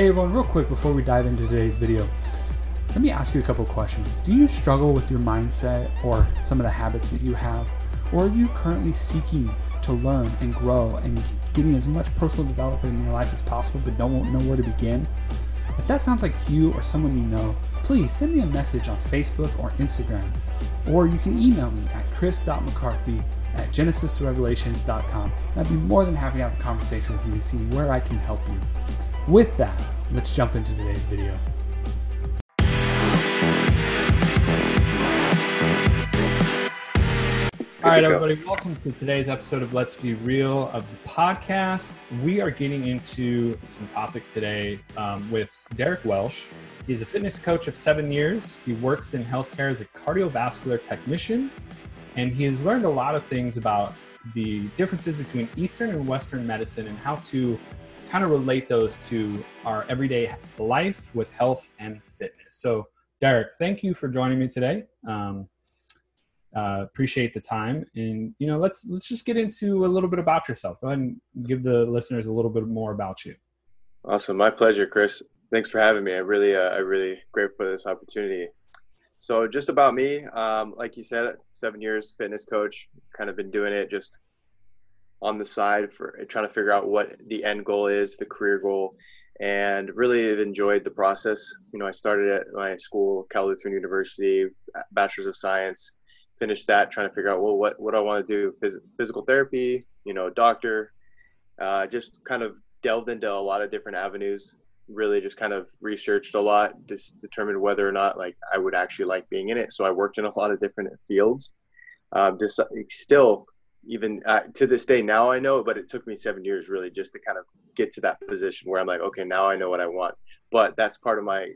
Hey everyone, real quick before we dive into today's video, let me ask you a couple questions. Do you struggle with your mindset or some of the habits that you have? Or are you currently seeking to learn and grow and getting as much personal development in your life as possible but don't know where to begin? If that sounds like you or someone you know, please send me a message on Facebook or Instagram. Or you can email me at chris.mccarthy at genesis2revelations.com. I'd be more than happy to have a conversation with you to see where I can help you. With that, let's jump into today's video. All right, everybody, welcome to today's episode of Let's Be Real of the podcast. We are getting into some topic today um, with Derek Welsh. He's a fitness coach of seven years. He works in healthcare as a cardiovascular technician, and he has learned a lot of things about the differences between Eastern and Western medicine and how to kind of relate those to our everyday life with health and fitness. So, Derek, thank you for joining me today. Um, uh, appreciate the time, and you know, let's let's just get into a little bit about yourself. Go ahead and give the listeners a little bit more about you. Awesome, my pleasure, Chris. Thanks for having me. I really, uh, I really grateful for this opportunity. So, just about me, um, like you said, seven years fitness coach. Kind of been doing it just on the side for trying to figure out what the end goal is, the career goal, and really have enjoyed the process. You know, I started at my school, Cal Lutheran University, Bachelor's of Science finished that, trying to figure out well what what I want to do, Phys- physical therapy, you know, doctor. Uh, just kind of delved into a lot of different avenues. Really, just kind of researched a lot, just determined whether or not like I would actually like being in it. So I worked in a lot of different fields. Um, just still, even uh, to this day, now I know, but it took me seven years really just to kind of get to that position where I'm like, okay, now I know what I want. But that's part of my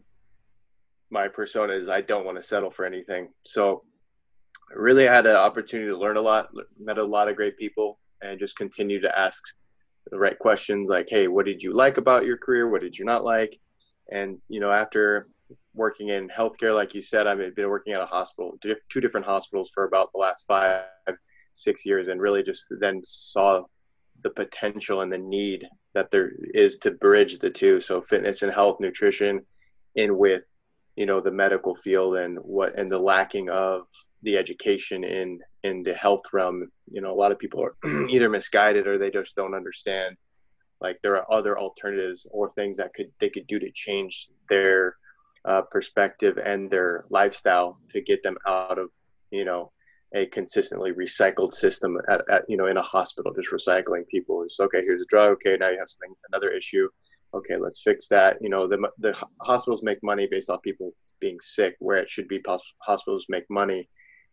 my persona is I don't want to settle for anything. So really had an opportunity to learn a lot, met a lot of great people, and just continue to ask the right questions like, hey, what did you like about your career? What did you not like? And, you know, after working in healthcare, like you said, I've been working at a hospital, two different hospitals for about the last five, six years, and really just then saw the potential and the need that there is to bridge the two. So, fitness and health, nutrition, in with you know the medical field and what and the lacking of the education in in the health realm you know a lot of people are either misguided or they just don't understand like there are other alternatives or things that could they could do to change their uh, perspective and their lifestyle to get them out of you know a consistently recycled system at, at you know in a hospital just recycling people. It's okay here's a drug. Okay now you have something another issue. Okay let's fix that. You know the, the hospitals make money based off people being sick where it should be hospitals make money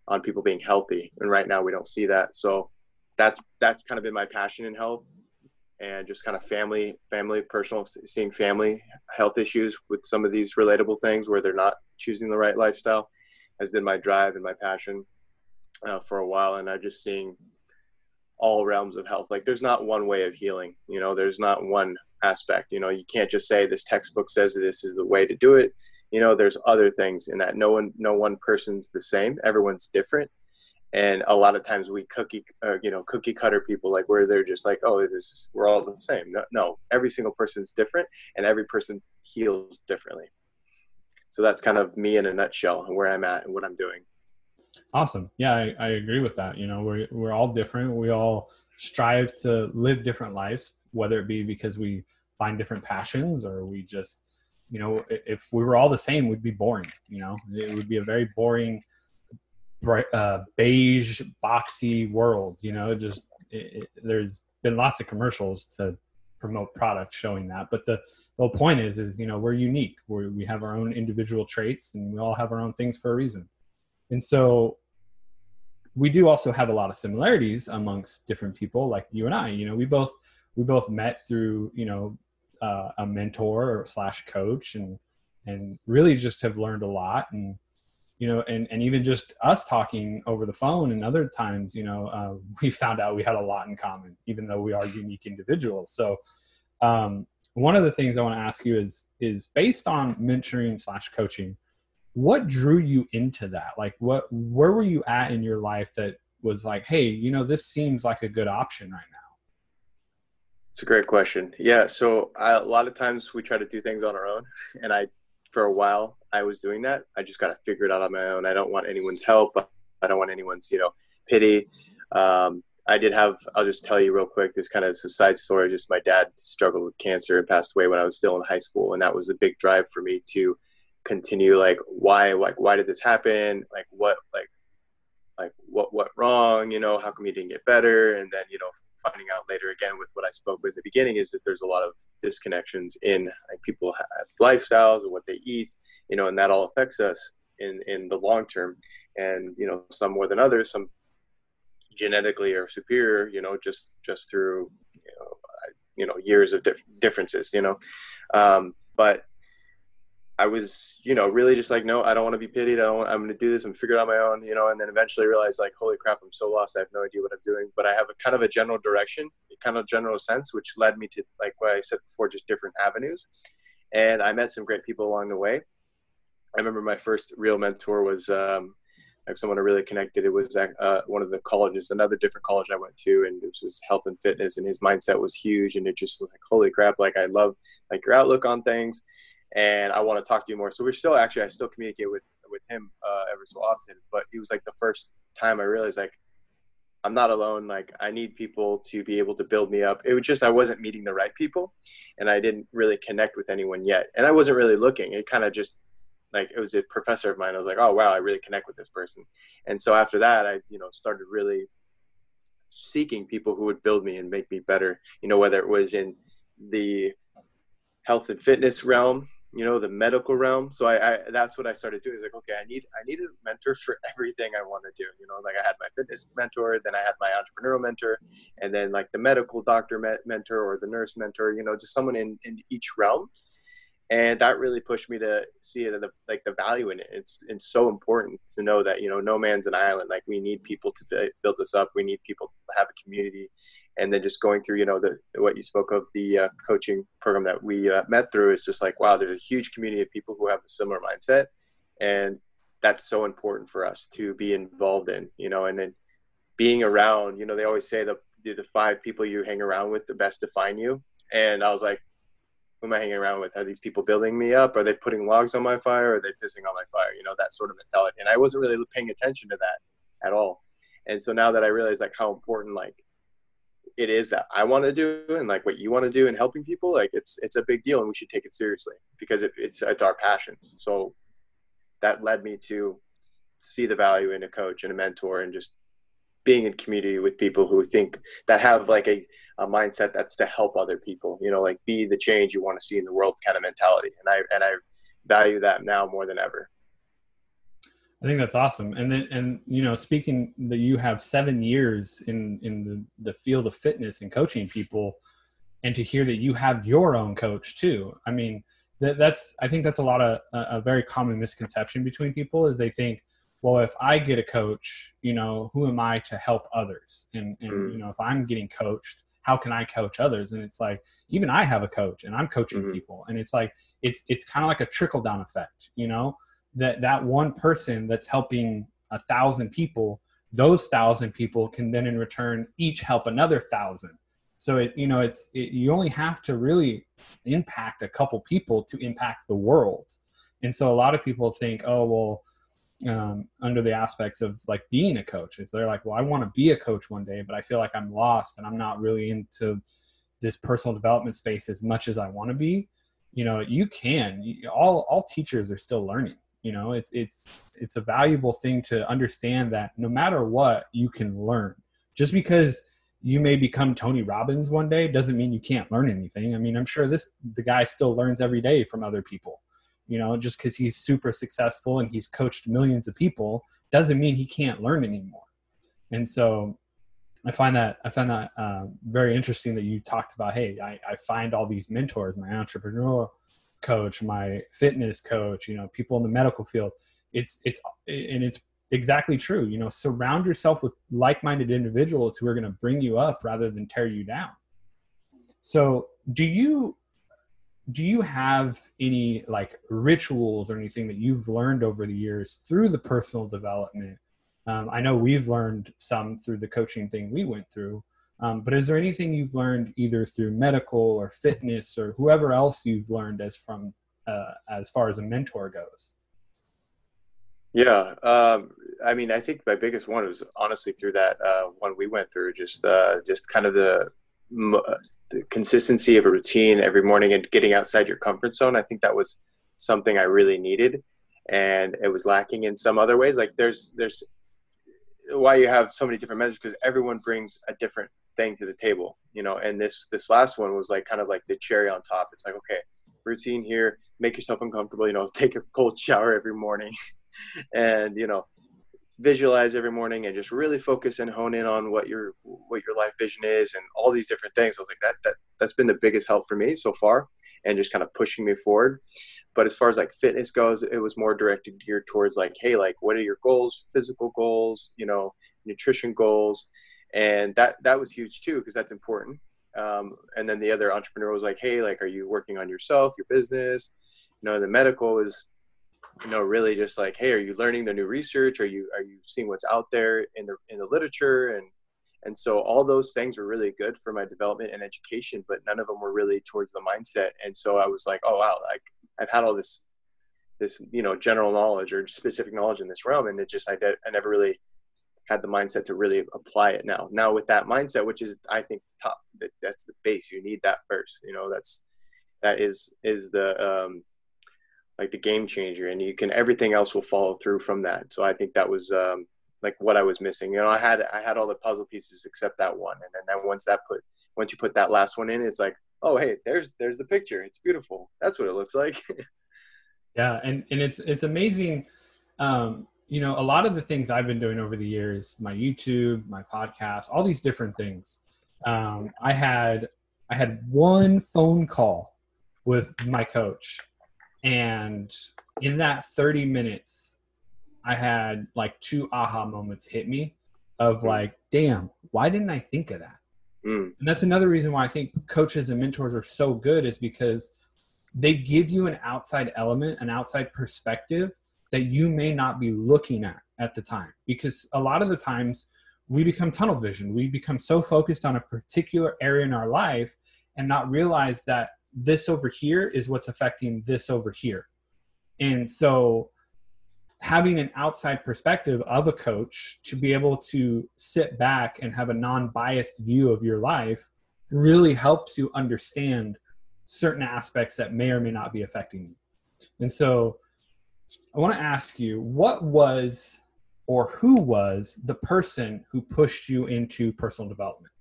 on people being healthy. And right now we don't see that. So that's that's kind of been my passion in health and just kind of family family personal seeing family health issues with some of these relatable things where they're not choosing the right lifestyle has been my drive and my passion uh, for a while and i'm just seeing all realms of health. Like there's not one way of healing you know? There's not one aspect you know? You can't just say this textbook says this is the way to do it. You know there's other things in that. No one no one person's the same. Everyone's different. And a lot of times we cookie uh, you know cookie cutter people like where they're just like oh this is we're all the same. No, no. Every single person's different and every person heals differently. So that's kind of me in a nutshell and where i'm at and what i'm doing awesome. Yeah i, I agree with that you know we're, we're all different. We all strive to live different lives whether it be because we find different passions or we just you know if we were all the same we'd be boring you know? It would be a very boring bright, uh, beige boxy world you know? Just it, it, there's been lots of commercials to promote products showing that but the, the whole point is is you know we're unique. We we have our own individual traits and we all have our own things for a reason. And so we do also have a lot of similarities amongst different people like you and i you know we both we both met through you know uh, a mentor slash coach and and really just have learned a lot and you know and, and even just us talking over the phone and other times you know uh, we found out we had a lot in common even though we are unique individuals. So um, one of the things i want to ask you is is based on mentoring slash coaching what drew you into that like what where were you at in your life that was like hey you know this seems like a good option right now It's a great question. Yeah, so I, a lot of times we try to do things on our own, and I, for a while, I was doing that. I just got to figure it out on my own. I don't want anyone's help. I don't want anyone's, you know, pity. Um, I did have. I'll just tell you real quick. This kind of is a side story. Just my dad struggled with cancer and passed away when I was still in high school, and that was a big drive for me to continue. Like, why? Like, why did this happen? Like, what? Like, like what what wrong? You know, how come you didn't get better? And then, you know, finding out later again with what I spoke with in the beginning is that there's a lot of disconnections in like people lifestyles and what they eat, you know, and that all affects us in in the long term. And you know, some more than others, some genetically are superior, you know, just just through you know, you know years of dif- differences, you know. Um, but I was, you know, really just like, no, I don't want to be pitied. I don't. I'm going to do this and figure it out on my own, you know. And then eventually realized, like, holy crap, I'm so lost. I have no idea what I'm doing. But I have a kind of a general direction, a kind of general sense, which led me to, like what I said before, just different avenues. And I met some great people along the way. I remember my first real mentor was um, like someone I really connected. It was uh, one of the colleges, another different college I went to, and this was health and fitness. And his mindset was huge, and it just like, holy crap, like I love like your outlook on things and I want to talk to you more. So we're still actually I still communicate with with him uh, every so often. But he was like the first time I realized like I'm not alone. Like I need people to be able to build me up. It was just I wasn't meeting the right people, and I didn't really connect with anyone yet. And I wasn't really looking. It kind of just like it was a professor of mine. I was like, oh wow, I really connect with this person. And so after that, I you know started really seeking people who would build me and make me better. You know, whether it was in the health and fitness realm you know the medical realm. So I, I, that's what i started doing. Is like okay i need i need a mentor for everything i want to do you know? Like i had my fitness mentor then i had my entrepreneurial mentor and then like the medical doctor mentor or the nurse mentor you know just someone in in each realm. And that really pushed me to see the, like the value in it. It's it's so important to know that you know no man's an island. Like we need people to build this up. We need people to have a community and then just going through you know the what you spoke of the uh, coaching program that we uh, met through is just like wow there's a huge community of people who have a similar mindset and that's so important for us to be involved in you know and then being around you know they always say the the five people you hang around with the best define you and i was like who am i hanging around with? Are these people building me up? Are they putting logs on my fire? Are they pissing on my fire? You know that sort of mentality and i wasn't really paying attention to that at all. And so now that i realize like how important like it is that I want to do and like what you want to do and helping people, like it's it's a big deal and we should take it seriously because it, it's it's our passions. So that led me to see the value in a coach and a mentor and just being in community with people who think that have like a, a mindset that's to help other people, you know, like be the change you want to see in the world kind of mentality. And I and I value that now more than ever. I think that's awesome. And then, and you know, speaking that you have seven years in in the, the field of fitness and coaching people, and to hear that you have your own coach too. I mean, that, that's I think that's a lot of a, a very common misconception between people is they think, well, if I get a coach, you know, who am I to help others? And and mm. you know, if I'm getting coached, how can I coach others? And it's like even I have a coach and I'm coaching mm-hmm. people, and it's like it's it's kind of like a trickle down effect, you know that that one person that's helping a thousand people those thousand people can then in return each help another thousand. So it you know it's it, you only have to really impact a couple people to impact the world. And so a lot of people think oh well um, under the aspects of like being a coach if they're like well i want to be a coach one day but i feel like i'm lost and i'm not really into this personal development space as much as i want to be you know you can all all teachers are still learning you know it's it's it's a valuable thing to understand that no matter what you can learn. Just because you may become tony robbins one day doesn't mean you can't learn anything. I mean i'm sure this the guy still learns every day from other people. You know just because he's super successful and he's coached millions of people doesn't mean he can't learn anymore. And so i find that i find that uh, very interesting that you talked about hey I, I find all these mentors my entrepreneurial coach, my fitness coach, you know, people in the medical field. It's it's and it's exactly true. You know, surround yourself with like-minded individuals who are going to bring you up rather than tear you down. So, do you do you have any like rituals or anything that you've learned over the years through the personal development? Um, I know we've learned some through the coaching thing we went through, Um, but is there anything you've learned either through medical or fitness or whoever else you've learned as from uh, as far as a mentor goes? Yeah, um, I mean, I think my biggest one was honestly through that uh, one we went through, just uh, just kind of the, the consistency of a routine every morning and getting outside your comfort zone. I think that was something I really needed, and it was lacking in some other ways. Like there's there's why you have so many different measures because everyone brings a different thing to the table, you know. And this this last one was like kind of like the cherry on top. It's like okay, routine here, make yourself uncomfortable, you know, take a cold shower every morning, and you know, visualize every morning and just really focus and hone in on what your what your life vision is and all these different things. I was like that that that's been the biggest help for me so far, and just kind of pushing me forward. But as far as like fitness goes, it was more directed geared towards like, hey, like what are your goals, physical goals, you know, nutrition goals, and that that was huge too because that's important. Um, and then the other entrepreneur was like, hey, like, are you working on yourself, your business? You know, the medical is, you know, really just like, hey, are you learning the new research? Are you are you seeing what's out there in the in the literature and and so all those things were really good for my development and education, but none of them were really towards the mindset. And so I was like, oh wow, like I've had all this this you know general knowledge or specific knowledge in this realm, and it just I, I never really had the mindset to really apply it now. Now with that mindset, which is I think the top, that that's the base. You need that first. You know, that's that is is the um, like the game changer, and you can everything else will follow through from that. So I think that was um, like what I was missing. You know, I had I had all the puzzle pieces except that one, and then, then once that put once you put that last one in, it's like oh hey, there's there's the picture. It's beautiful. That's what it looks like. yeah, and and it's it's amazing. Um, you know, a lot of the things I've been doing over the years, my YouTube, my podcast, all these different things. Um, I had I had one phone call with my coach, and in that 30 minutes, I had like two aha moments hit me of hmm. like, damn, why didn't I think of that? Mm. And that's another reason why I think coaches and mentors are so good is because they give you an outside element, an outside perspective that you may not be looking at at the time. Because a lot of the times we become tunnel vision. We become so focused on a particular area in our life and not realize that this over here is what's affecting this over here. And so having an outside perspective of a coach to be able to sit back and have a non-biased view of your life really helps you understand certain aspects that may or may not be affecting you. And so I want to ask you what was or who was the person who pushed you into personal development?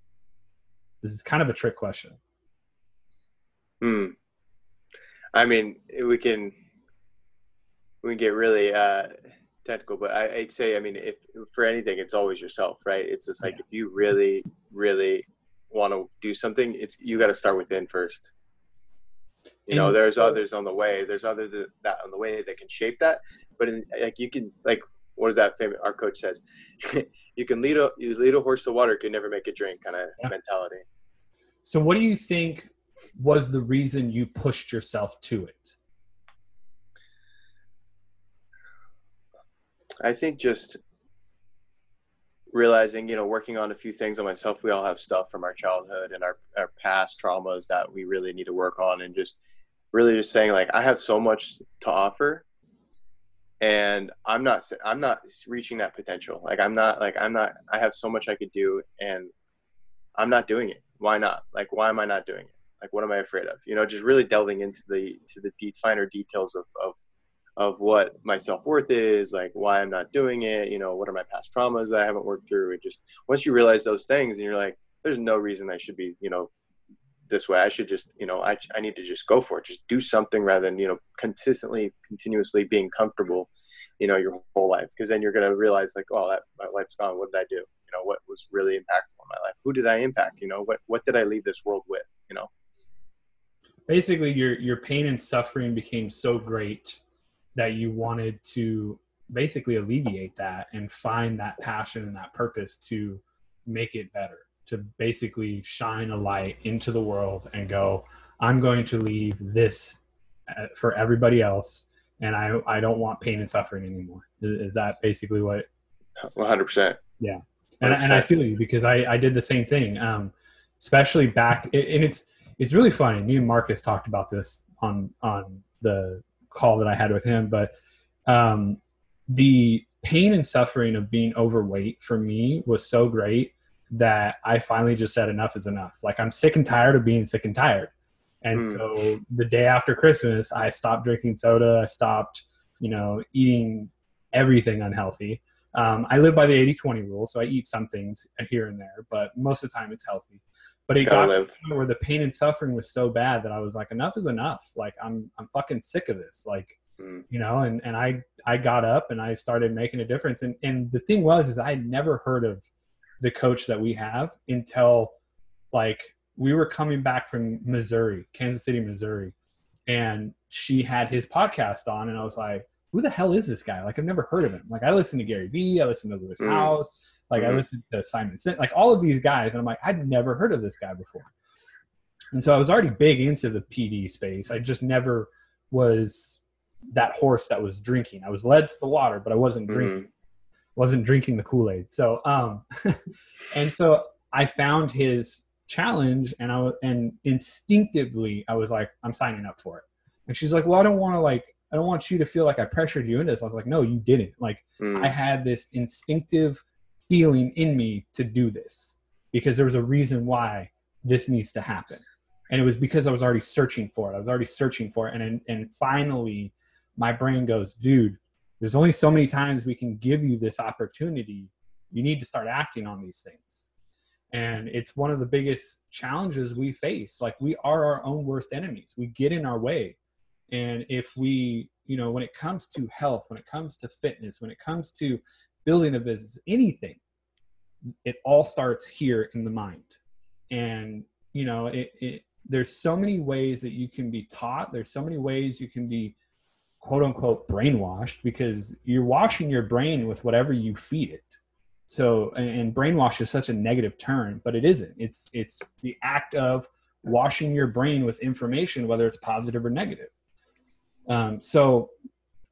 This is kind of a trick question. Hmm. I mean, we can we can get really uh, technical, but I, would say, I mean, if for anything, it's always yourself, right? It's just like yeah. if you really, really want to do something, it's you got to start within first you know there's others on the way. There's other th- that on the way that can shape that. But in, like you can like what is that famous our coach says you can lead a you lead a horse to water can never make it drink kind of yeah. mentality. So what do you think was the reason you pushed yourself to it? I think just realizing you know working on a few things on myself we all have stuff from our childhood and our, our past traumas that we really need to work on and just really just saying like i have so much to offer and i'm not i'm not reaching that potential. Like i'm not like i'm not i have so much i could do and i'm not doing it. Why not? Like why am i not doing it? Like what am i afraid of? You know just really delving into the to the finer details of of of what my self-worth is like why i'm not doing it you know what are my past traumas that i haven't worked through and just once you realize those things and you're like there's no reason i should be you know this way. I should just you know i, I need to just go for it. Just do something rather than you know consistently continuously being comfortable you know your whole life. Because then you're going to realize like oh that my life's gone. What did i do? You know what was really impactful in my life? Who did i impact? You know what what did i leave this world with? You know? Basically your your pain and suffering became so great that you wanted to basically alleviate that and find that passion and that purpose to make it better to basically shine a light into the world and go i'm going to leave this uh, for everybody else and i i don't want pain and suffering anymore is that basically what 100% yeah and, and I feel you because I, I did the same thing. Um, especially back, and it's it's really funny. Me and Marcus talked about this on on the call that I had with him, but um, the pain and suffering of being overweight for me was so great that I finally just said enough is enough. Like I'm sick and tired of being sick and tired. And mm. so the day after Christmas, I stopped drinking soda. I stopped, you know, eating everything unhealthy. Um, I live by the 80 20 rule, so I eat some things here and there, but most of the time it's healthy. But it Gotta got live. to the point where the pain and suffering was so bad that I was like, enough is enough. Like I'm, I'm fucking sick of this. Like, mm. you know, and, and I, I got up and I started making a difference. And, and the thing was, is I had never heard of the coach that we have until like we were coming back from Missouri, Kansas City, Missouri, and she had his podcast on, and I was like, "Who the hell is this guy?" Like, I've never heard of him. Like, I listen to Gary Vee, I listen to Lewis mm. Howes, like mm-hmm. I listened to Simon Sinek, like all of these guys, and I'm like, I'd never heard of this guy before. And so I was already big into the PD space. I just never was that horse that was drinking. I was led to the water, but I wasn't mm. drinking. Mm. Wasn't drinking the Kool Aid. So, um, and so I found his challenge and I and instinctively I was like, I'm signing up for it. And she's like, Well, I don't want to like I don't want you to feel like I pressured you into this. I was like, No, you didn't. Like mm. I had this instinctive feeling in me to do this because there was a reason why this needs to happen. And it was because I was already searching for it. I was already searching for it. And and finally my brain goes, dude, there's only so many times we can give you this opportunity. You need to start acting on these things. And it's one of the biggest challenges we face. Like we are our own worst enemies. We get in our way. And if we you know when it comes to health when it comes to fitness when it comes to building a business anything it all starts here in the mind. And you know it, it there's so many ways that you can be taught. There's so many ways you can be quote unquote brainwashed because you're washing your brain with whatever you feed it. So and brainwash is such a negative term but it isn't. It's it's the act of washing your brain with information whether it's positive or negative. Um, so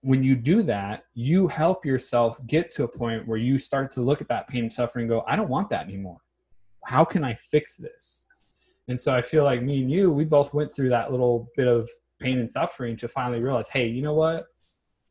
when you do that you help yourself get to a point where you start to look at that pain and suffering and go i don't want that anymore. How can i fix this? And so i feel like me and you we both went through that little bit of pain and suffering to finally realize hey you know what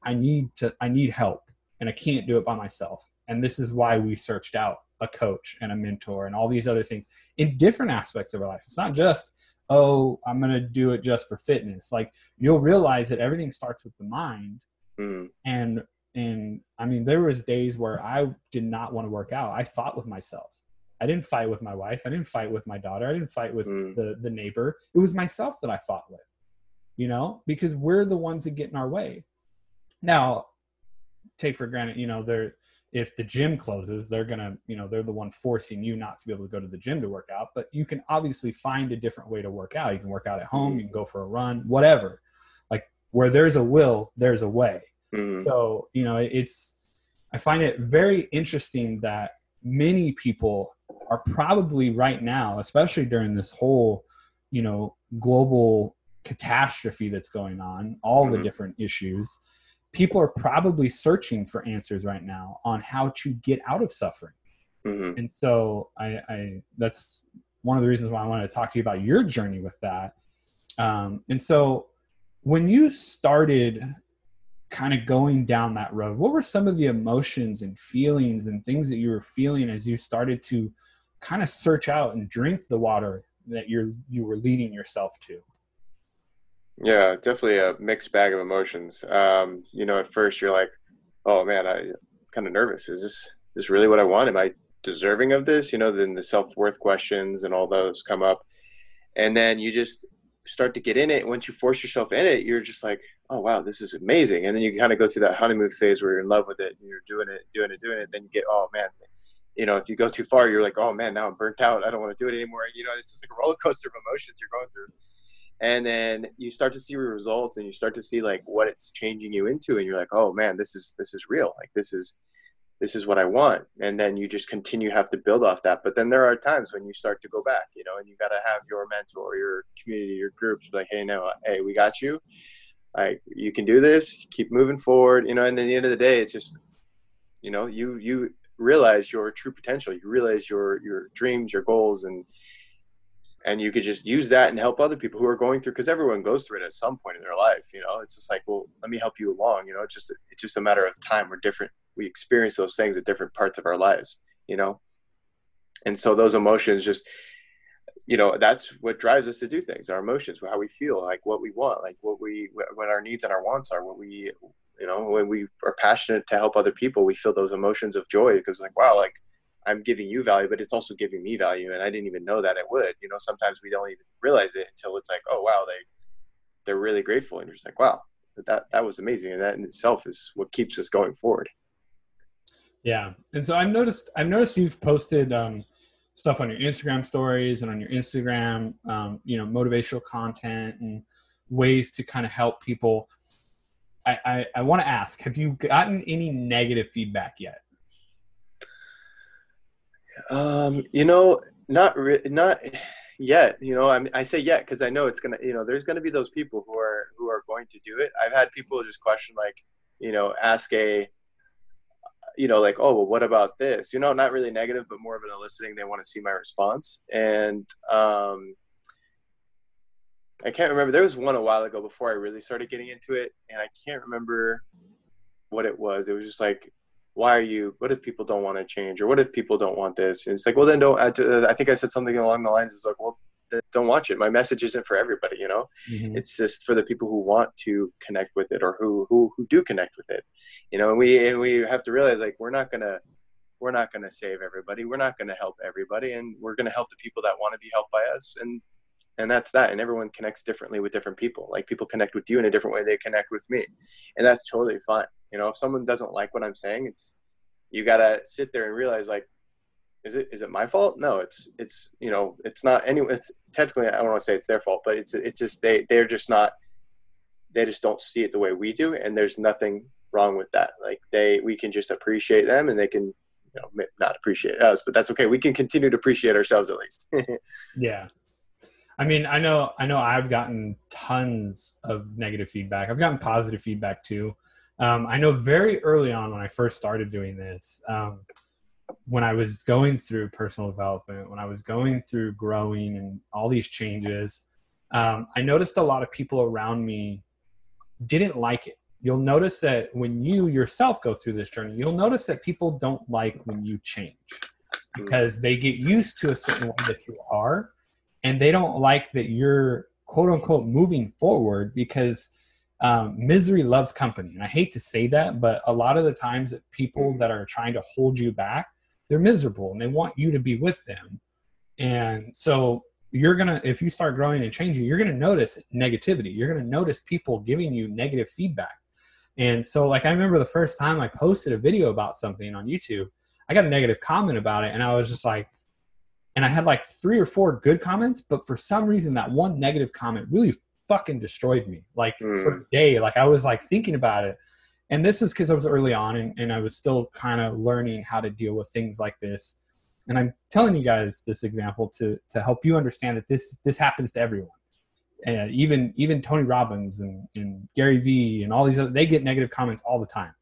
i need to i need help and i can't do it by myself and this is why we searched out a coach and a mentor and all these other things in different aspects of our life. It's not just, oh, I'm going to do it just for fitness. Like you'll realize that everything starts with the mind. Mm. And, and I mean, there was days where I did not want to work out. I fought with myself. I didn't fight with my wife. I didn't fight with my daughter. I didn't fight with mm. the, the neighbor. It was myself that I fought with, you know, because we're the ones that get in our way. Now, take for granted, you know, they're if the gym closes they're going to you know they're the one forcing you not to be able to go to the gym to work out but you can obviously find a different way to work out you can work out at home you can go for a run whatever like where there's a will there's a way mm-hmm. so you know it's i find it very interesting that many people are probably right now especially during this whole you know global catastrophe that's going on all mm-hmm. the different issues people are probably searching for answers right now on how to get out of suffering. Mm-hmm. And so I, I, that's one of the reasons why I wanted to talk to you about your journey with that. Um, and so when you started kind of going down that road, what were some of the emotions and feelings and things that you were feeling as you started to kind of search out and drink the water that you're you were leading yourself to? Yeah, definitely a mixed bag of emotions. Um, you know, at first you're like, "Oh man, I kind of nervous. Is this is this really what I want? Am I deserving of this?" You know, then the self worth questions and all those come up, and then you just start to get in it. Once you force yourself in it, you're just like, "Oh wow, this is amazing!" And then you kind of go through that honeymoon phase where you're in love with it and you're doing it, doing it, doing it. Then you get, "Oh man." You know, if you go too far, you're like, "Oh man, now I'm burnt out. I don't want to do it anymore." You know, it's just like a roller coaster of emotions you're going through and then you start to see results and you start to see like what it's changing you into and you're like oh man this is this is real. Like this is this is what i want. And then you just continue have to build off that. But then there are times when you start to go back you know and you got to have your mentor your community your groups like hey no hey we got you. Like you can do this. Keep moving forward. You know and at the end of the day it's just you know you you realize your true potential. You realize your your dreams your goals and and you could just use that and help other people who are going through because everyone goes through it at some point in their life you know? It's just like well let me help you along you know? It's just it's just a matter of time we're different we experience those things at different parts of our lives you know? And so those emotions just you know that's what drives us to do things our emotions how we feel like what we want like what we what our needs and our wants are what we you know? When we are passionate to help other people we feel those emotions of joy because like wow like i'm giving you value but it's also giving me value and i didn't even know that it would. You know sometimes we don't even realize it until it's like oh wow they they're really grateful and you're just like wow that that was amazing and that in itself is what keeps us going forward. Yeah and so i've noticed i've noticed you've posted um stuff on your instagram stories and on your instagram um, you know motivational content and ways to kind of help people. I, I, I want to ask, have you gotten any negative feedback yet? Um, you know, not re- not yet. You know, I mean, I say yet because I know it's gonna. You know, there's gonna be those people who are who are going to do it. I've had people just question like, you know, ask a, you know, like, oh, well, what about this? You know, not really negative, but more of an eliciting. They want to see my response, and um, I can't remember. There was one a while ago before I really started getting into it, and I can't remember what it was. It was just like, why are you? What if people don't want to change, or what if people don't want this? And it's like, well, then don't. I, I think I said something along the lines. It's like, well, don't watch it. My message isn't for everybody. You know, mm-hmm. it's just for the people who want to connect with it, or who who who do connect with it. You know, and we and we have to realize like we're not gonna we're not going to save everybody. We're not going to help everybody, and we're going to help the people that want to be helped by us. And and that's that and everyone connects differently with different people. Like people connect with you in a different way they connect with me. And that's totally fine. You know if someone doesn't like what i'm saying it's you gotta sit there and realize like is it is it my fault? No it's it's you know it's not any it's technically i don't want to say it's their fault but it's it's just they they're just not they just don't see it the way we do and there's nothing wrong with that. Like they we can just appreciate them and they can you know not appreciate us but that's okay. We can continue to appreciate ourselves at least. Yeah I mean, I know, I know, I've gotten tons of negative feedback. I've gotten positive feedback too. Um, I know very early on when I first started doing this, um, when I was going through personal development, when I was going through growing and all these changes, um, I noticed a lot of people around me didn't like it. You'll notice that when you yourself go through this journey, you'll notice that people don't like when you change because they get used to a certain way that you are and they don't like that you're quote unquote moving forward because um, misery loves company. And i hate to say that but a lot of the times that people that are trying to hold you back they're miserable and they want you to be with them. And so you're gonna if you start growing and changing you're gonna notice negativity. You're gonna notice people giving you negative feedback. And so like i remember the first time i posted a video about something on youtube i got a negative comment about it and i was just like and I had like three or four good comments, but for some reason that one negative comment really fucking destroyed me. Like mm. for a day, like I was like thinking about it. And this is because I was early on and, and I was still kind of learning how to deal with things like this. And I'm telling you guys this example to to help you understand that this this happens to everyone. And even even Tony Robbins and, and Gary Vee and all these other they get negative comments all the time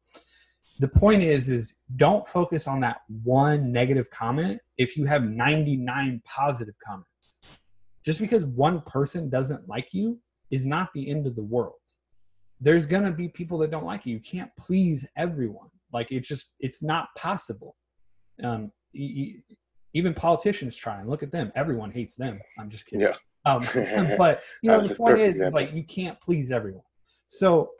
the point is is don't focus on that one negative comment if you have 99 positive comments. Just because one person doesn't like you is not the end of the world. There's going to be people that don't like you. You can't please everyone. Like it's just it's not possible. Um, even politicians try and look at them. Everyone hates them. I'm just kidding. Yeah. um, but you know the point is, is like you can't please everyone. So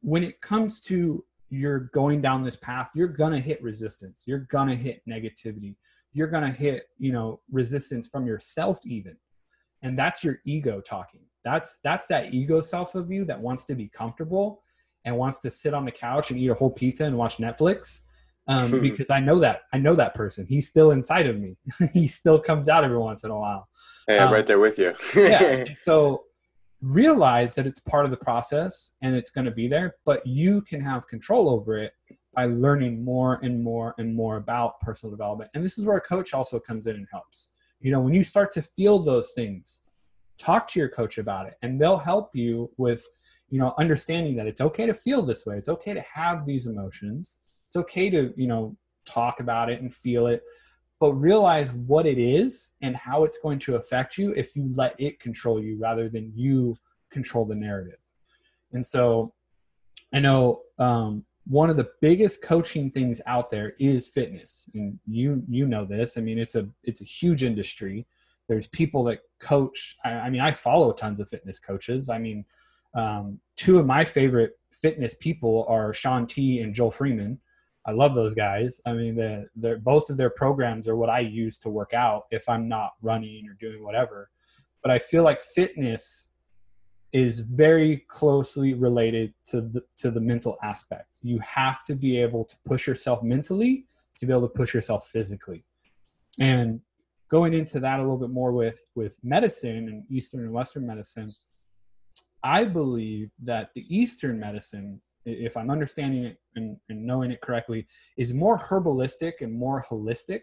when it comes to you're going down this path you're gonna hit resistance you're gonna hit negativity you're gonna hit you know resistance from yourself even. And that's your ego talking. That's that's that ego self of you that wants to be comfortable and wants to sit on the couch and eat a whole pizza and watch netflix. Um, because i know that i know that person. He's still inside of me. He still comes out every once in a while. Hey, i'm um, right there with you. yeah. So realize that it's part of the process and it's going to be there, but you can have control over it by learning more and more and more about personal development. And this is where a coach also comes in and helps. You know, when you start to feel those things, talk to your coach about it and they'll help you with, you know, understanding that it's okay to feel this way. It's okay to have these emotions. It's okay to, you know, talk about it and feel it but realize what it is and how it's going to affect you if you let it control you rather than you control the narrative. And so i know um, one of the biggest coaching things out there is fitness. And you you know this. I mean it's a it's a huge industry. There's people that coach i, I mean i follow tons of fitness coaches. I mean um, two of my favorite fitness people are Shaun t and joel freeman i love those guys i mean they're, they're both of their programs are what i use to work out if i'm not running or doing whatever but i feel like fitness is very closely related to the to the mental aspect. You have to be able to push yourself mentally to be able to push yourself physically. And going into that a little bit more with with medicine and Eastern and Western medicine, I believe that the Eastern medicine, if I'm understanding it and, and knowing it correctly, is more herbalistic and more holistic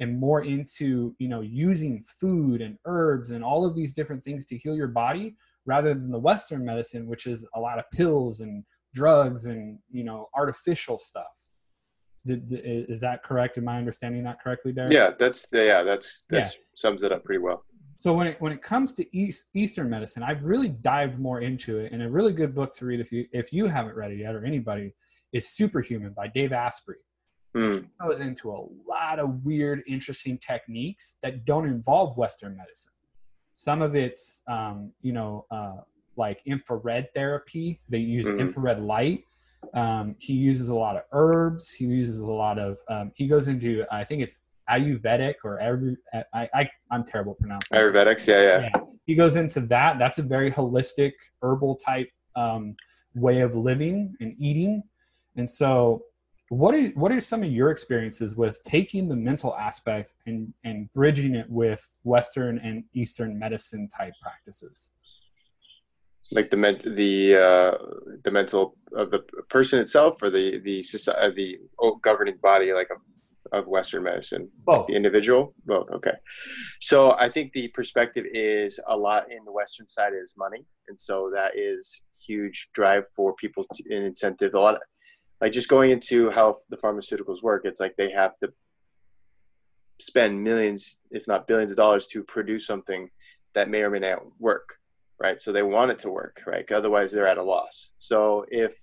and more into you know using food and herbs and all of these different things to heal your body rather than the western medicine which is a lot of pills and drugs and you know artificial stuff is that correct am i understanding that correctly Derek? yeah that's yeah that's that yeah. sums it up pretty well so when it when it comes to East, eastern medicine i've really dived more into it and a really good book to read if you if you haven't read it yet or anybody is superhuman by dave asprey mm. goes into a lot of weird interesting techniques that don't involve western medicine some of it's, um, you know, uh, like infrared therapy. They use mm-hmm. infrared light. Um, he uses a lot of herbs. He uses a lot of. Um, he goes into. I think it's Ayurvedic or every. I, I I'm terrible pronouncing. Ayurvedics, yeah, yeah, yeah. He goes into that. That's a very holistic herbal type um, way of living and eating, and so what are what are some of your experiences with taking the mental aspect and and bridging it with western and eastern medicine type practices like the ment the uh, the mental of the person itself or the the society the governing body like of of western medicine. Both. The individual? Both okay. So i think the perspective is a lot in the western side is money. And so that is huge drive for people to an incentive. A lot of, like just going into how the pharmaceuticals work it's like they have to spend millions if not billions of dollars to produce something that may or may not work right? So they want it to work right? Otherwise they're at a loss. So if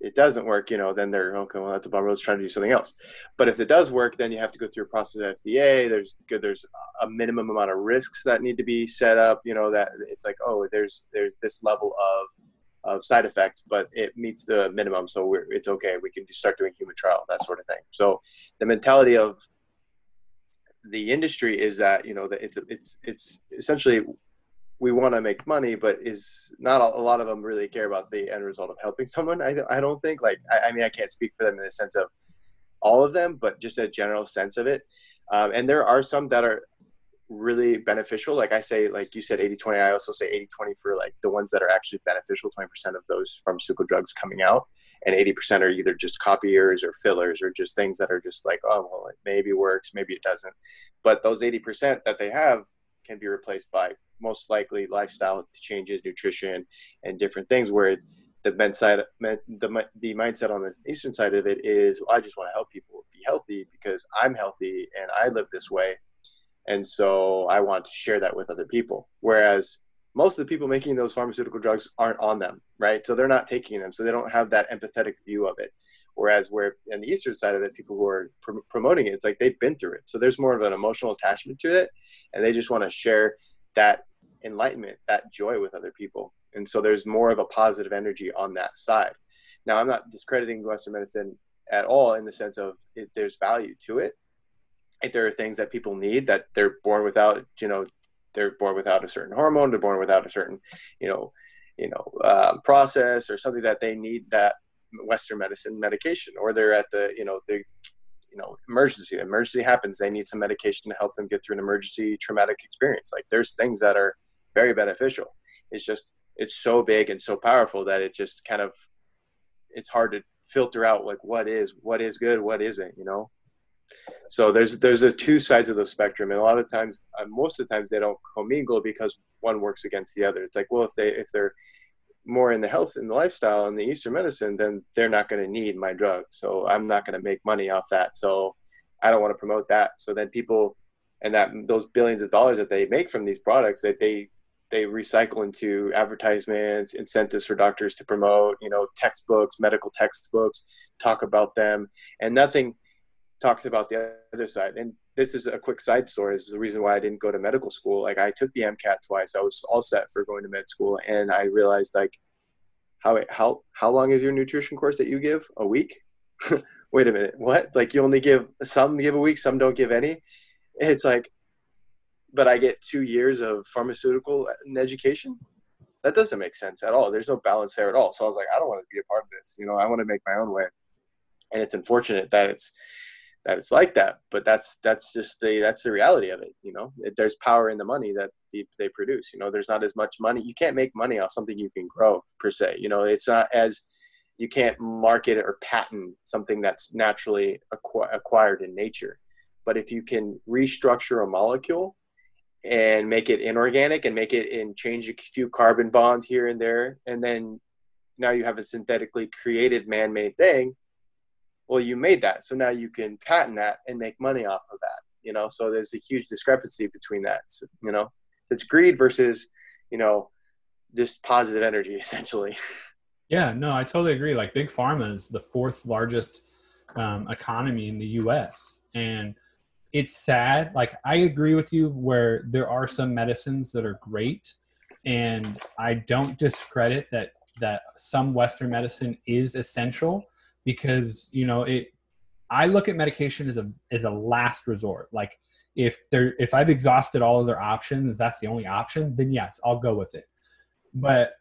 it doesn't work you know then they're okay well that's a bummer let's try to do something else but if it does work then you have to go through a process of fda there's good. there's a minimum amount of risks that need to be set up you know that it's like oh there's there's this level of of side effects, but it meets the minimum, so it's okay. We can start doing human trial, that sort of thing. So the mentality of the industry is that you know that it's it's it's essentially we want to make money, but is not a, a, lot of them really care about the end result of helping someone. I I don't think like I, I mean I can't speak for them in the sense of all of them, but just a general sense of it. Um, and there are some that are really beneficial. Like I say, like you said, 80 20. I also say 80 20 for like the ones that are actually beneficial 20% of those pharmaceutical drugs coming out. And 80% are either just copiers or fillers or just things that are just like, oh, well, it maybe works, maybe it doesn't. But those 80% that they have can be replaced by most likely lifestyle changes, nutrition, and different things where the men's side, the, the mindset on the eastern side of it is, well, I just want to help people be healthy because I'm healthy and I live this way and so I want to share that with other people. Whereas most of the people making those pharmaceutical drugs aren't on them, right? So they're not taking them, so they don't have that empathetic view of it. Whereas where on the eastern side of it, people who are pr- promoting it, it's like they've been through it, so there's more of an emotional attachment to it, and they just want to share that enlightenment, that joy with other people. And so there's more of a positive energy on that side. Now, I'm not discrediting Western medicine at all in the sense of it, there's value to it if there are things that people need that they're born without, you know, they're born without a certain hormone, they're born without a certain, you know, you know, uh, process or something that they need that Western medicine medication, or they're at the, you know, the, you know, emergency. Emergency happens, they need some medication to help them get through an emergency traumatic experience. Like there's things that are very beneficial. It's just it's so big and so powerful that it just kind of it's hard to filter out like what is what is good, what isn't, you know so there's there's a two sides of the spectrum and a lot of times uh, most of the times they don't commingle because one works against the other it's like well if they if they're more in the health and the lifestyle and the Eastern medicine, then they're not going to need my drug. So I'm not going to make money off that. So I don't want to promote that. So then people and that those billions of dollars that they make from these products that they they recycle into advertisements, incentives for doctors to promote, you know, textbooks, medical textbooks, talk about them, and nothing talks about the other side. And this is a quick side story. This is the reason why I didn't go to medical school. Like I took the MCAT twice. I was all set for going to med school, and I realized like how how how long is your nutrition course that you give? A week? Wait a minute, what? Like you only give some give a week, some don't give any. It's like, but I get two years of pharmaceutical education. That doesn't make sense at all. There's no balance there at all. So I was like, I don't want to be a part of this. You know, I want to make my own way. And it's unfortunate that it's that it's like that but that's that's just the that's the reality of it you know it, there's power in the money that they, they produce you know there's not as much money you can't make money off something you can grow per se you know it's not as you can't market or patent something that's naturally acqu- acquired in nature but if you can restructure a molecule and make it inorganic and make it and change a few carbon bonds here and there. And then now you have a synthetically created man-made thing. Well you made that. So now you can patent that and make money off of that you know? So there's a huge discrepancy between that so, you know? It's greed versus you know just positive energy essentially. Yeah no i totally agree. Like big pharma is the fourth largest um, economy in the us and it's sad. Like i agree with you where there are some medicines that are great and i don't discredit that that some western medicine is essential because you know it i look at medication as a as a last resort. Like if there if i've exhausted all other options that's the only option then yes i'll go with it. But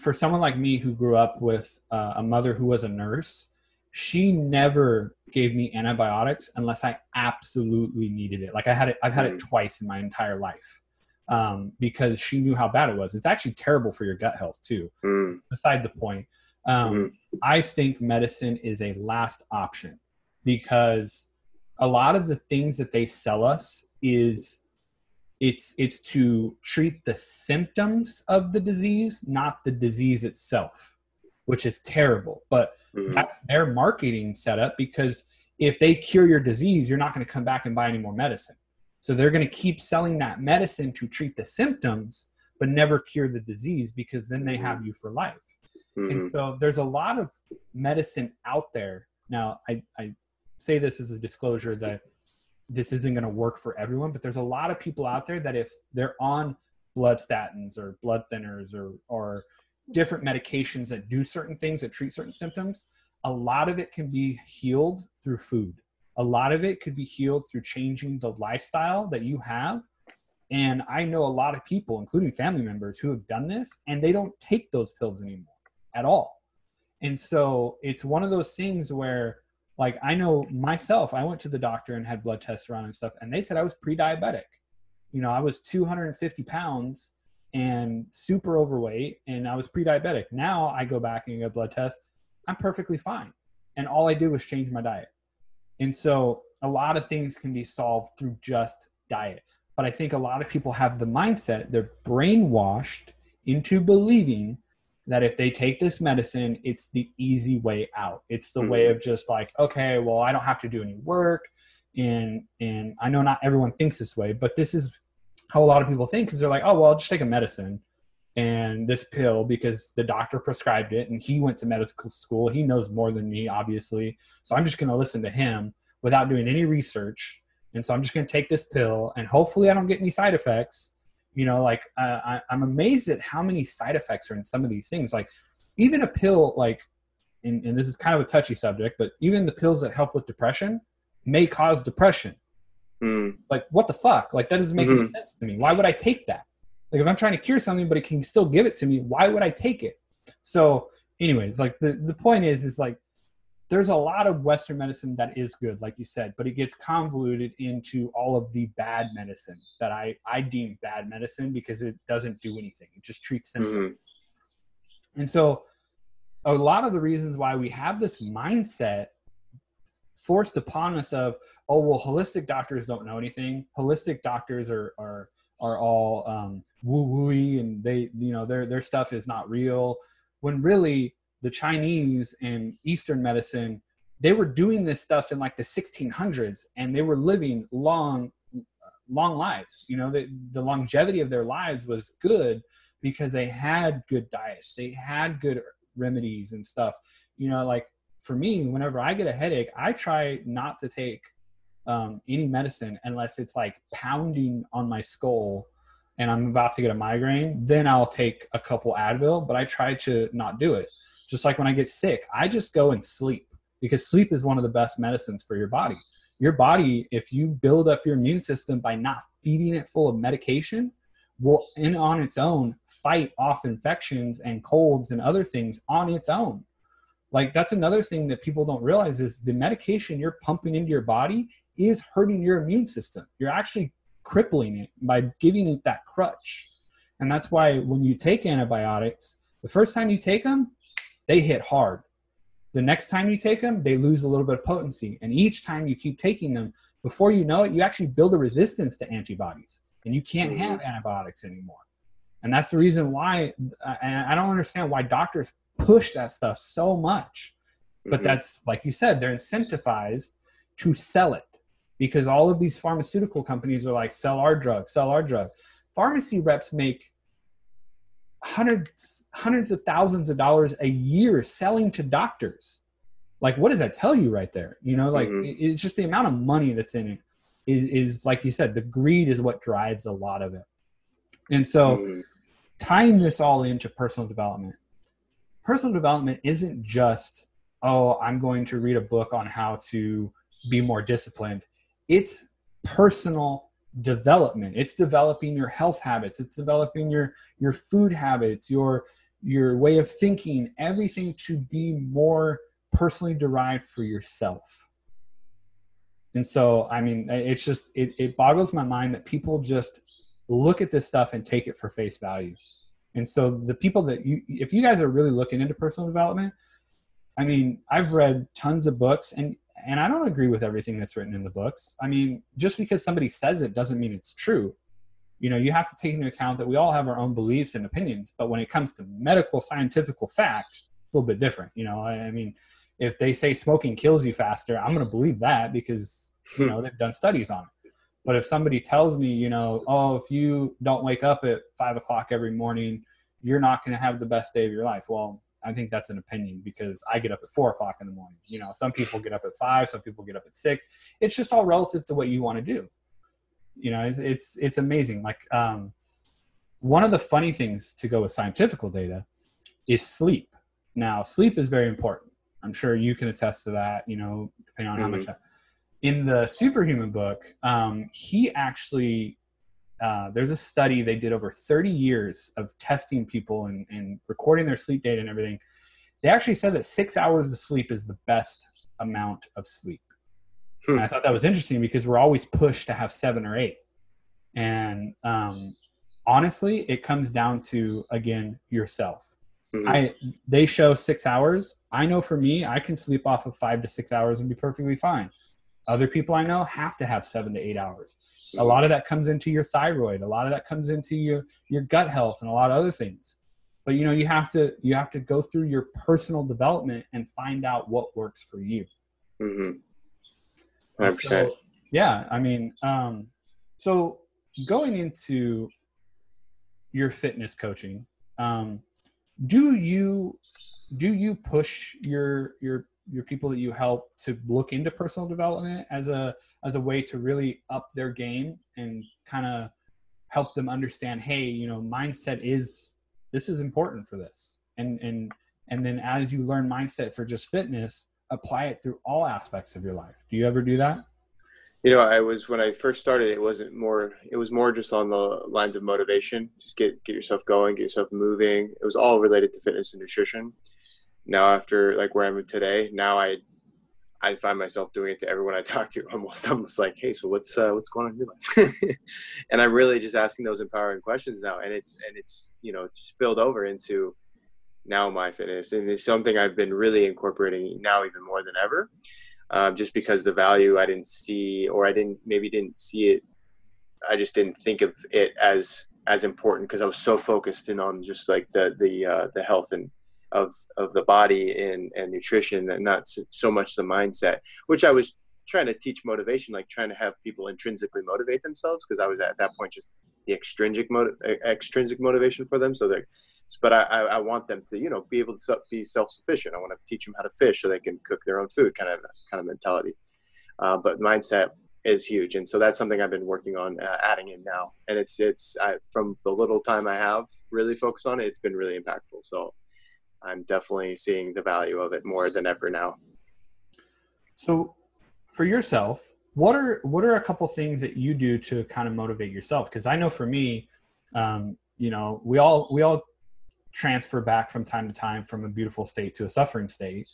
for someone like me who grew up with uh, a mother who was a nurse she never gave me antibiotics unless i absolutely needed it like i had it i've had it mm. twice in my entire life um, because she knew how bad it was it's actually terrible for your gut health too mm. beside the point um, mm-hmm. I think medicine is a last option because a lot of the things that they sell us is it's it's to treat the symptoms of the disease, not the disease itself, which is terrible. But mm-hmm. that's their marketing setup because if they cure your disease, you're not going to come back and buy any more medicine. So they're going to keep selling that medicine to treat the symptoms, but never cure the disease because then they have mm-hmm. you for life. Mm-hmm. And so there's a lot of medicine out there. Now, I, I say this as a disclosure that this isn't going to work for everyone, but there's a lot of people out there that if they're on blood statins or blood thinners or, or different medications that do certain things that treat certain symptoms, a lot of it can be healed through food. A lot of it could be healed through changing the lifestyle that you have. And I know a lot of people, including family members, who have done this and they don't take those pills anymore at all. And so it's one of those things where, like, I know myself, I went to the doctor and had blood tests around and stuff, and they said I was pre diabetic. You know, I was 250 pounds and super overweight, and I was pre diabetic. Now I go back and get a blood test, I'm perfectly fine. And all I do was change my diet. And so a lot of things can be solved through just diet. But I think a lot of people have the mindset, they're brainwashed into believing that if they take this medicine, it's the easy way out. It's the mm-hmm. way of just like, okay, well, I don't have to do any work. And and I know not everyone thinks this way, but this is how a lot of people think because they're like, oh well, I'll just take a medicine and this pill because the doctor prescribed it and he went to medical school. He knows more than me, obviously. So I'm just gonna listen to him without doing any research. And so I'm just gonna take this pill and hopefully I don't get any side effects you know like uh, I, i'm amazed at how many side effects are in some of these things like even a pill like and, and this is kind of a touchy subject but even the pills that help with depression may cause depression mm. like what the fuck like that doesn't make mm-hmm. any sense to me why would i take that like if i'm trying to cure something but it can still give it to me why would i take it so anyways like the, the point is is like there's a lot of Western medicine that is good, like you said, but it gets convoluted into all of the bad medicine that I, I deem bad medicine because it doesn't do anything. It just treats symptoms. Mm-hmm. And so a lot of the reasons why we have this mindset forced upon us of, oh, well, holistic doctors don't know anything. Holistic doctors are, are, are all um, woo wooey and they, you know, their, their stuff is not real when really the Chinese and Eastern medicine, they were doing this stuff in like the 1600s and they were living long, long lives. You know, the, the longevity of their lives was good because they had good diets, they had good remedies and stuff. You know, like for me, whenever I get a headache, I try not to take um, any medicine unless it's like pounding on my skull and I'm about to get a migraine, then I'll take a couple Advil, but I try to not do it. Just like when I get sick, I just go and sleep because sleep is one of the best medicines for your body. Your body, if you build up your immune system by not feeding it full of medication, will in on its own fight off infections and colds and other things on its own like that's another thing that people don't realize is the medication you're pumping into your body is hurting your immune system. You're actually crippling it by giving it that crutch. And that's why when you take antibiotics the first time you take them they hit hard. The next time you take them they lose a little bit of potency. And each time you keep taking them before you know it you actually build a resistance to antibodies. And you can't mm-hmm. have antibiotics anymore. And that's the reason why and i don't understand why doctors push that stuff so much. But mm-hmm. that's like you said, they're incentivized to sell it because all of these pharmaceutical companies are like, sell our drug, sell our drug. Pharmacy reps make hundreds hundreds of thousands of dollars a year selling to doctors. Like, what does that tell you right there? You know, like mm-hmm. it's just the amount of money that's in it is, is like you said, the greed is what drives a lot of it. And so, mm-hmm. tying this all into personal development, personal development isn't just oh i'm going to read a book on how to be more disciplined. It's personal development. It's developing your health habits. It's developing your your food habits your your way of thinking everything to be more personally derived for yourself. And so i mean it's just it, it boggles my mind that people just look at this stuff and take it for face value and so the people that you, if you guys are really looking into personal development, I mean, I've read tons of books and and I don't agree with everything that's written in the books. I mean, just because somebody says it doesn't mean it's true. You know, you have to take into account that we all have our own beliefs and opinions, but when it comes to medical scientific facts, a little bit different. You know, I, I mean, if they say smoking kills you faster, I'm going to believe that because you hmm. know they've done studies on it. But if somebody tells me, you know, oh, if you don't wake up at five o'clock every morning, you're not going to have the best day of your life. Well, I think that's an opinion because I get up at four o'clock in the morning. You know, some people get up at five, some people get up at six. It's just all relative to what you want to do. You know, it's it's, it's amazing. Like um, one of the funny things to go with scientific data is sleep. Now, sleep is very important. I'm sure you can attest to that. You know, depending on mm-hmm. how much. In the superhuman book um, he actually uh, there's a study they did over 30 years of testing people and, and recording their sleep data and everything. They actually said that six hours of sleep is the best amount of sleep. Hmm. and i thought that was interesting because we're always pushed to have seven or eight. And um, honestly it comes down to again yourself. Mm-hmm. i they show six hours. I know for me i can sleep off of five to six hours and be perfectly fine other people I know have to have seven to eight hours. A lot of that comes into your thyroid. A lot of that comes into your your gut health and a lot of other things. But you know, you have to you have to go through your personal development and find out what works for you. Mm-hmm. So, yeah, I mean, um, so going into your fitness coaching, um, do you do you push your your your people that you help to look into personal development as a as a way to really up their game and kind of help them understand hey you know mindset is this is important for this. And and and then as you learn mindset for just fitness apply it through all aspects of your life. Do you ever do that? You know i was when i first started it wasn't more it was more just on the lines of motivation. Just get get yourself going get yourself moving. It was all related to fitness and nutrition now after like where I'm today, now I I find myself doing it to everyone I talk to. Almost, I'm just like, hey, so what's uh, what's going on in your life? and I'm really just asking those empowering questions now, and it's and it's you know spilled over into now my fitness, and it's something I've been really incorporating now even more than ever, um, just because the value I didn't see, or I didn't maybe didn't see it. I just didn't think of it as as important because I was so focused in on just like the the uh, the health and of of the body and and nutrition and not so much the mindset which i was trying to teach motivation like trying to have people intrinsically motivate themselves because i was at that point just the extrinsic motive extrinsic motivation for them. So they're but I, I want them to you know be able to be self-sufficient. I want to teach them how to fish so they can cook their own food kind of kind of mentality. Uh, but mindset is huge. And so that's something i've been working on uh, adding in now. And it's it's I, from the little time i have really focused on it it's been really impactful. So i'm definitely seeing the value of it more than ever now so for yourself what are what are a couple things that you do to kind of motivate yourself because i know for me um, you know we all we all transfer back from time to time from a beautiful state to a suffering state.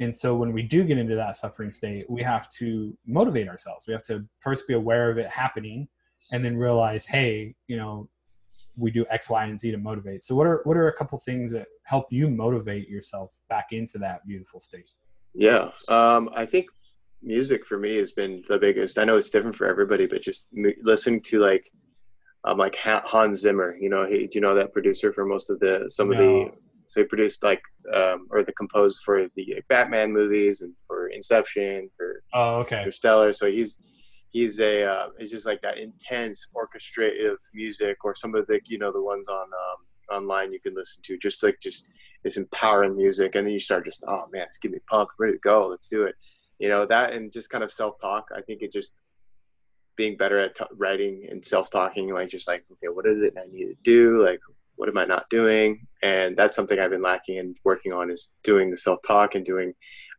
And so when we do get into that suffering state, we have to motivate ourselves. We have to first be aware of it happening and then realize, hey, you know, we do X, Y, and Z to motivate. So what are what are a couple things that help you motivate yourself back into that beautiful state? Yeah. Um, I think music for me has been the biggest. I know it's different for everybody, but just listening to like um, like Hans Zimmer. You know, he, do you know that producer for most of the some no. of the so he produced like um, or the composed for the Batman movies and for Inception for oh okay for Stellar. So he's he's a uh, he's just like that intense orchestrative music or some of the you know the ones on um, online you can listen to just like just this empowering music. And then you start just oh man it's give me punk ready to go let's do it. You know that and just kind of self talk I think it just being better at t- writing and self-talking like just like okay what is it i need to do? Like what am i not doing? And that's something i've been lacking and working on is doing the self-talk and doing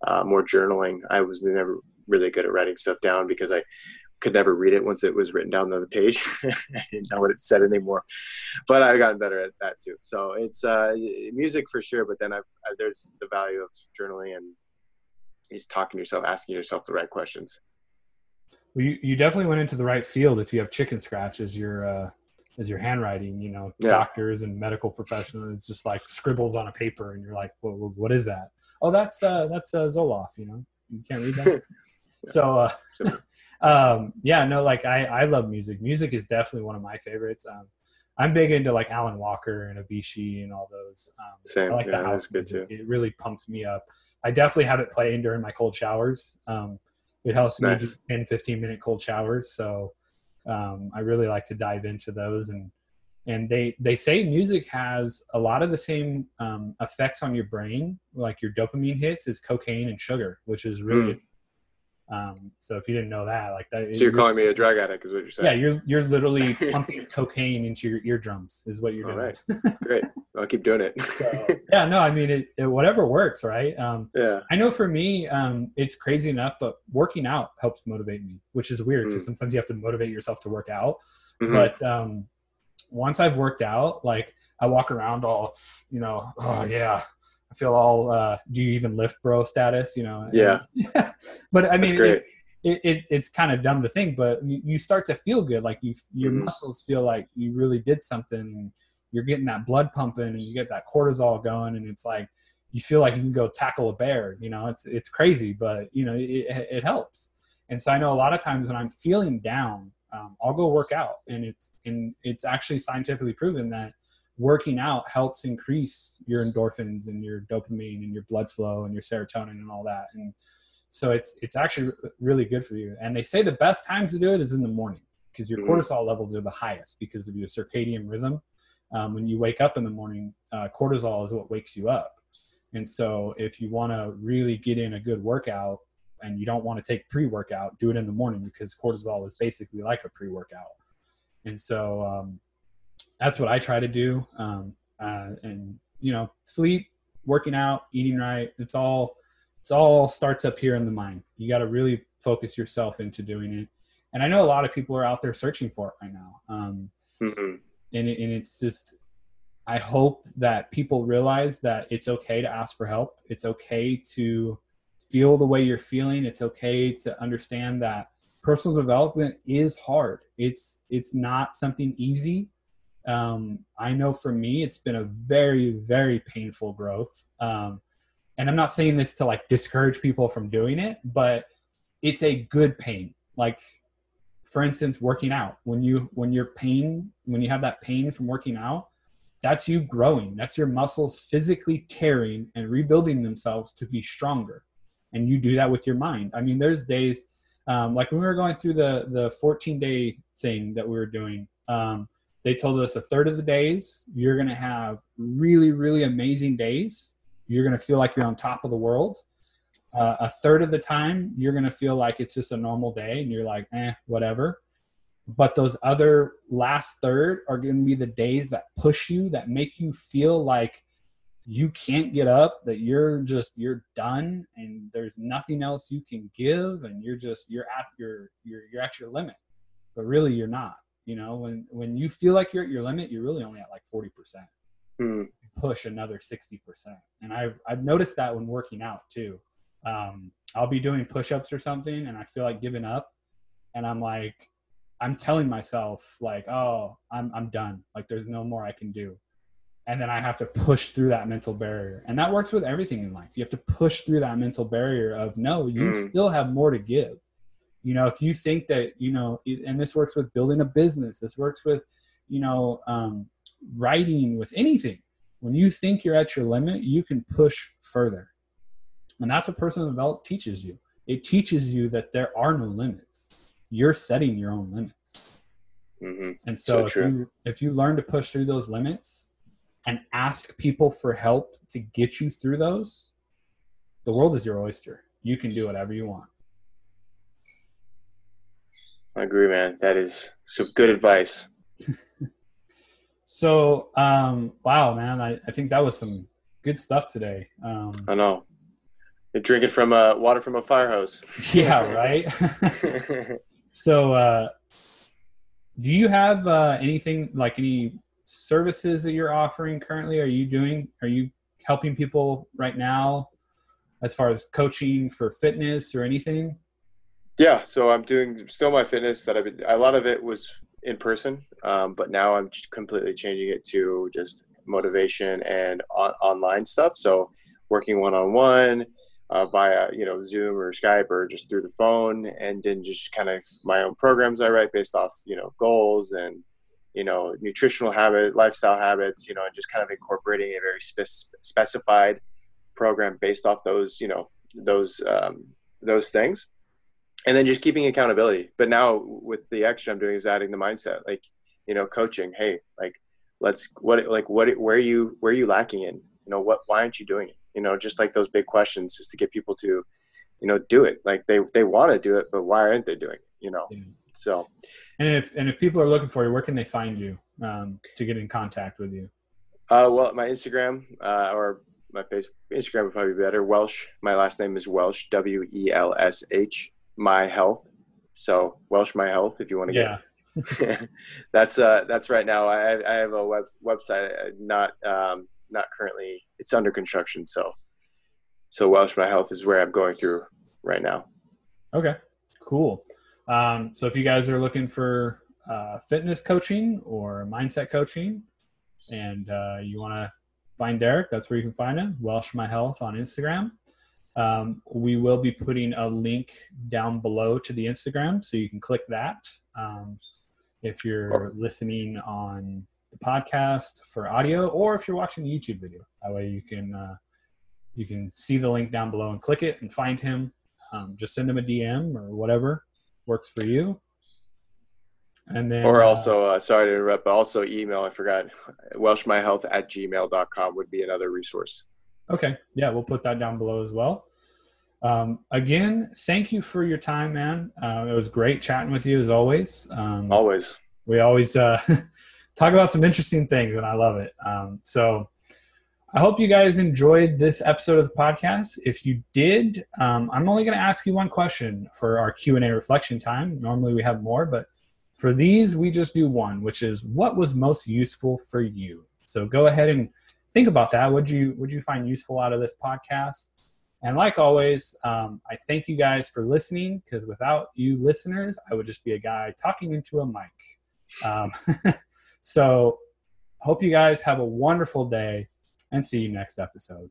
uh, more journaling. I was never really good at writing stuff down because i could never read it once it was written down on the page i didn't know what it said anymore but i've gotten better at that too so it's uh, music for sure but then I've, I, there's the value of journaling and is talking to yourself asking yourself the right questions well, you, you definitely went into the right field if you have chicken scratch as your uh, as your handwriting. You know, yeah. doctors and medical professionals, it's just like scribbles on a paper, and you're like, well, what is that? Oh, that's uh, that's uh, Zoloft. You know, you can't read that. so, uh, um, yeah, no, like I I love music. Music is definitely one of my favorites. Um, I'm big into like Alan Walker and Avicii and all those. Um, Same. I like yeah, the house music. It really pumps me up. I definitely have it playing during my cold showers. Um, it helps nice. me do 10, 15 minute cold showers. So um, I really like to dive into those and and they they say music has a lot of the same um, effects on your brain like your dopamine hits is cocaine and sugar which is really mm. Um, so if you didn't know that, like that, so you're calling me a drug addict, is what you're saying? Yeah, you're you're literally pumping cocaine into your eardrums, is what you're doing. All right, great. I'll keep doing it. so, yeah, no, I mean, it, it, whatever works, right? Um, yeah. I know for me, um, it's crazy enough, but working out helps motivate me, which is weird because mm. sometimes you have to motivate yourself to work out. Mm-hmm. But um, once I've worked out, like I walk around all, you know, oh yeah, I feel all uh, do you even lift bro status, you know? Yeah. but I mean, it, it, it, it's kind of dumb to think, but you, you start to feel good. Like you, your mm-hmm. muscles feel like you really did something. You're getting that blood pumping and you get that cortisol going. And it's like, you feel like you can go tackle a bear, you know, it's, it's crazy, but you know, it, it helps. And so I know a lot of times when I'm feeling down, um, I'll go work out and it's, and it's actually scientifically proven that working out helps increase your endorphins and your dopamine and your blood flow and your serotonin and all that. And so it's it's actually really good for you. And they say the best time to do it is in the morning because your mm-hmm. cortisol levels are the highest because of your circadian rhythm. Um, when you wake up in the morning, uh, cortisol is what wakes you up. And so if you want to really get in a good workout and you don't want to take pre-workout, do it in the morning because cortisol is basically like a pre-workout. And so um, that's what I try to do. Um, uh, and you know, sleep, working out, eating right. It's all it's all starts up here in the mind. You got to really focus yourself into doing it. And I know a lot of people are out there searching for it right now. Um, mm-hmm. and, it, and it's just, I hope that people realize that it's okay to ask for help. It's okay to feel the way you're feeling. It's okay to understand that personal development is hard. It's it's not something easy um, I know for me, it's been a very, very painful growth. Um, and I'm not saying this to like discourage people from doing it, but it's a good pain. Like, for instance, working out. When you when you're pain when you have that pain from working out, that's you growing. That's your muscles physically tearing and rebuilding themselves to be stronger. And you do that with your mind. I mean, there's days um, like when we were going through the the 14 day thing that we were doing. Um, they told us a third of the days you're going to have really really amazing days. You're going to feel like you're on top of the world. Uh, a third of the time you're going to feel like it's just a normal day and you're like, eh, whatever but those other last third are going to be the days that push you that make you feel like you can't get up that you're just you're done and there's nothing else you can give and you're just you're at your you're, you're at your limit but really you're not you know when when you feel like you're at your limit you're really only at like 40% mm. push another 60% and i've i've noticed that when working out too um, i'll be doing push-ups or something and i feel like giving up and i'm like I'm telling myself like, oh, I'm I'm done. Like there's no more I can do. And then I have to push through that mental barrier. And that works with everything in life. You have to push through that mental barrier of no, you mm. still have more to give. You know, if you think that, you know, and this works with building a business, this works with, you know, um, writing, with anything. When you think you're at your limit, you can push further. And that's what personal development teaches you. It teaches you that there are no limits you're setting your own limits. Mm-hmm. And so, so if you if you learn to push through those limits and ask people for help to get you through those, the world is your oyster. You can do whatever you want. I agree, man. That is some good advice. so, um, wow, man, I, I think that was some good stuff today. Um, I know. You're drinking from uh, water from a fire hose. yeah, right. So, uh, do you have uh, anything like any services that you're offering currently? Are you doing? Are you helping people right now, as far as coaching for fitness or anything? Yeah, so I'm doing still my fitness that I've been. A lot of it was in person, um, but now I'm completely changing it to just motivation and on- online stuff. So working one on one via you know Zoom or Skype or just through the phone, and then just kind of my own programs I write based off you know goals and you know nutritional habits, lifestyle habits, you know, and just kind of incorporating a very spe- specified program based off those you know those um, those things, and then just keeping accountability. But now with the extra I'm doing is adding the mindset, like you know, coaching. Hey, like let's what like what where are you where are you lacking in? You know what? Why aren't you doing it? you know just like those big questions just to get people to you know do it like they they want to do it but why aren't they doing it you know yeah. so and if and if people are looking for you where can they find you um, to get in contact with you uh, well my instagram uh, or my face instagram would probably be better welsh my last name is welsh w-e-l-s-h my health so welsh my health if you want to yeah. get that's uh that's right now i i have a web website uh, not um not currently. It's under construction. So, so Welsh My Health is where I'm going through right now. Okay, cool. Um, so if you guys are looking for uh, fitness coaching or mindset coaching, and uh, you want to find Derek, that's where you can find him. Welsh My Health on Instagram. Um, we will be putting a link down below to the Instagram, so you can click that. Um, if you're listening on the podcast for audio, or if you're watching the YouTube video. That way you can uh, you can see the link down below and click it and find him. Um, just send him a DM or whatever works for you. And then, or uh, also, uh, sorry to interrupt, but also email. I forgot. Welshmyhealth at gmail.com would be another resource. Okay. Yeah, we'll put that down below as well. Um, again, thank you for your time, man. Uh, it was great chatting with you as always. Um, always. We always uh, talk about some interesting things, and I love it. Um, so I hope you guys enjoyed this episode of the podcast. If you did, um, I'm only going to ask you one question for our Q and A reflection time. Normally we have more, but for these we just do one, which is what was most useful for you. So go ahead and think about that. Would you would you find useful out of this podcast? And like always, um, I thank you guys for listening because without you listeners, I would just be a guy talking into a mic. Um, So, hope you guys have a wonderful day and see you next episode.